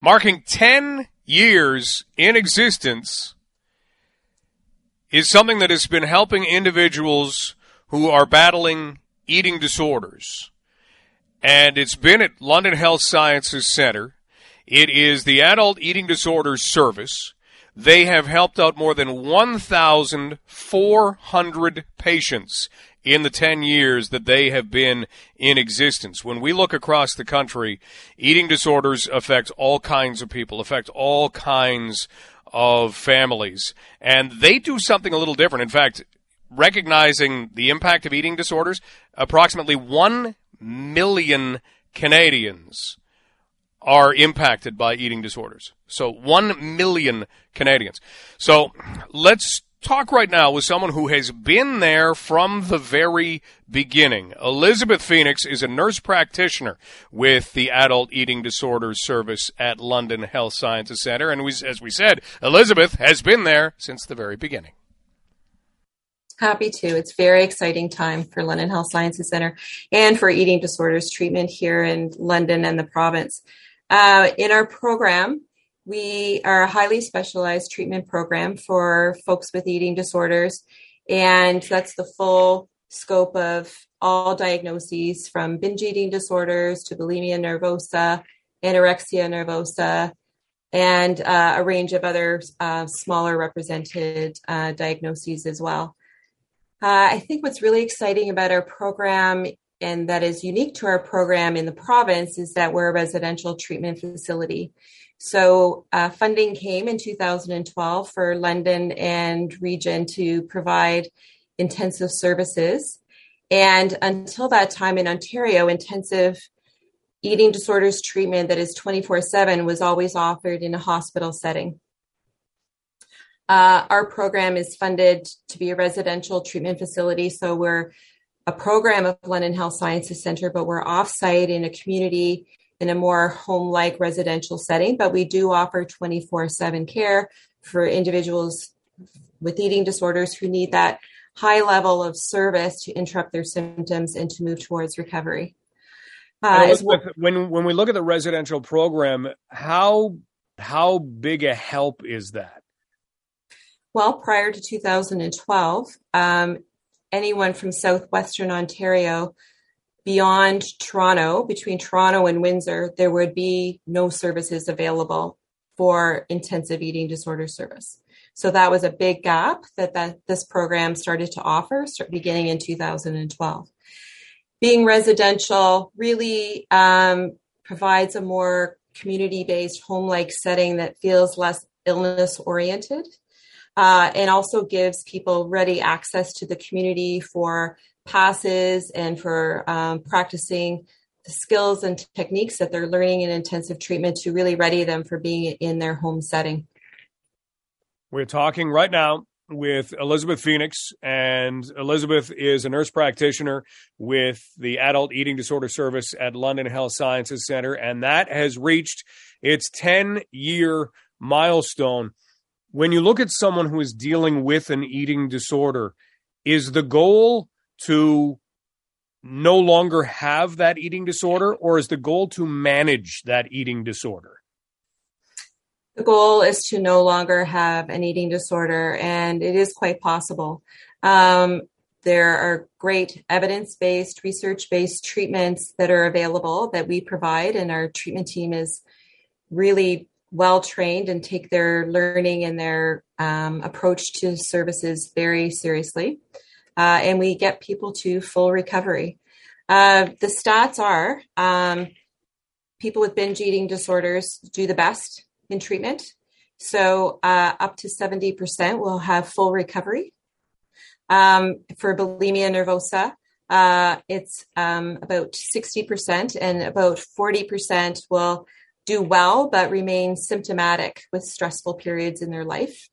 marking 10 years in existence, is something that has been helping individuals who are battling eating disorders. And it's been at London Health Sciences Center. It is the Adult Eating Disorders Service. They have helped out more than 1,400 patients in the 10 years that they have been in existence. When we look across the country, eating disorders affect all kinds of people, affect all kinds of families. And they do something a little different. In fact, recognizing the impact of eating disorders, approximately 1 million Canadians are impacted by eating disorders. So 1 million Canadians. So let's talk right now with someone who has been there from the very beginning. Elizabeth Phoenix is a nurse practitioner with the Adult Eating Disorders Service at London Health Sciences Center. And we, as we said, Elizabeth has been there since the very beginning. Happy to. It's very exciting time for London Health Sciences Center and for eating disorders treatment here in London and the province. Uh, in our program, we are a highly specialized treatment program for folks with eating disorders, and that's the full scope of all diagnoses from binge eating disorders to bulimia nervosa, anorexia nervosa, and uh, a range of other uh, smaller represented uh, diagnoses as well. Uh, I think what's really exciting about our program and that is unique to our program in the province is that we're a residential treatment facility. So uh, funding came in 2012 for London and region to provide intensive services. And until that time in Ontario, intensive eating disorders treatment that is 24 7 was always offered in a hospital setting. Uh, our program is funded to be a residential treatment facility, so we're a program of London Health Sciences Center, but we're offsite in a community in a more home-like residential setting. But we do offer 24/7 care for individuals with eating disorders who need that high level of service to interrupt their symptoms and to move towards recovery. Uh, well, when when we look at the residential program, how how big a help is that? Well, prior to 2012, um, anyone from southwestern Ontario beyond Toronto, between Toronto and Windsor, there would be no services available for intensive eating disorder service. So that was a big gap that, that this program started to offer, start beginning in 2012. Being residential really um, provides a more community-based, home-like setting that feels less illness-oriented uh, and also gives people ready access to the community for passes and for um, practicing the skills and techniques that they're learning in intensive treatment to really ready them for being in their home setting. We're talking right now with Elizabeth Phoenix, and Elizabeth is a nurse practitioner with the Adult Eating Disorder Service at London Health Sciences Center, and that has reached its 10 year milestone when you look at someone who is dealing with an eating disorder, is the goal to no longer have that eating disorder, or is the goal to manage that eating disorder? The goal is to no longer have an eating disorder, and it is quite possible. Um, there are great evidence based, research based treatments that are available that we provide, and our treatment team is really well trained and take their learning and their um, approach to services very seriously. Uh, and we get people to full recovery. Uh, the stats are um, people with binge eating disorders do the best in treatment. So uh, up to 70% will have full recovery. Um, for bulimia nervosa, uh, it's um, about 60%, and about 40% will do well but remain symptomatic with stressful periods in their life.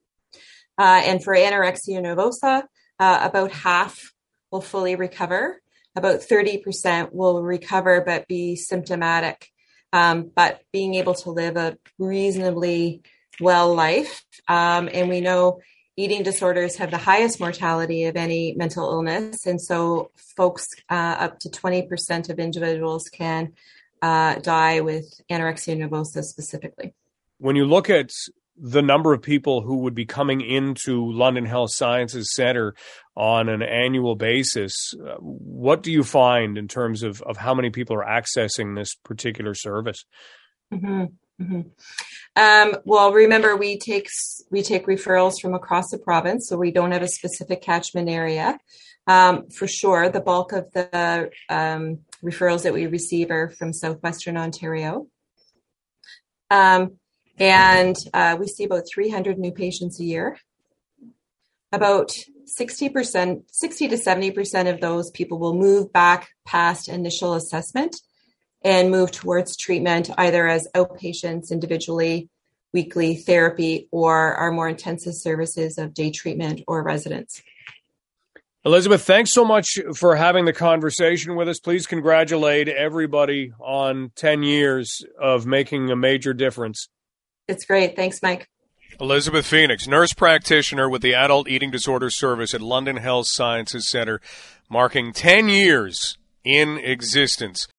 Uh, and for anorexia nervosa, uh, about half will fully recover. About 30% will recover but be symptomatic, um, but being able to live a reasonably well life. Um, and we know eating disorders have the highest mortality of any mental illness. And so, folks, uh, up to 20% of individuals can uh, die with anorexia nervosa specifically. When you look at the number of people who would be coming into London Health Sciences Center on an annual basis, uh, what do you find in terms of, of how many people are accessing this particular service? Mm-hmm. Mm-hmm. Um, well, remember we take we take referrals from across the province, so we don't have a specific catchment area. Um, for sure, the bulk of the um, referrals that we receive are from southwestern Ontario. Um, and uh, we see about 300 new patients a year. About 60%, 60 to 70% of those people will move back past initial assessment and move towards treatment either as outpatients individually, weekly therapy, or our more intensive services of day treatment or residence. Elizabeth, thanks so much for having the conversation with us. Please congratulate everybody on 10 years of making a major difference. It's great. Thanks, Mike. Elizabeth Phoenix, nurse practitioner with the Adult Eating Disorder Service at London Health Sciences Center, marking 10 years in existence.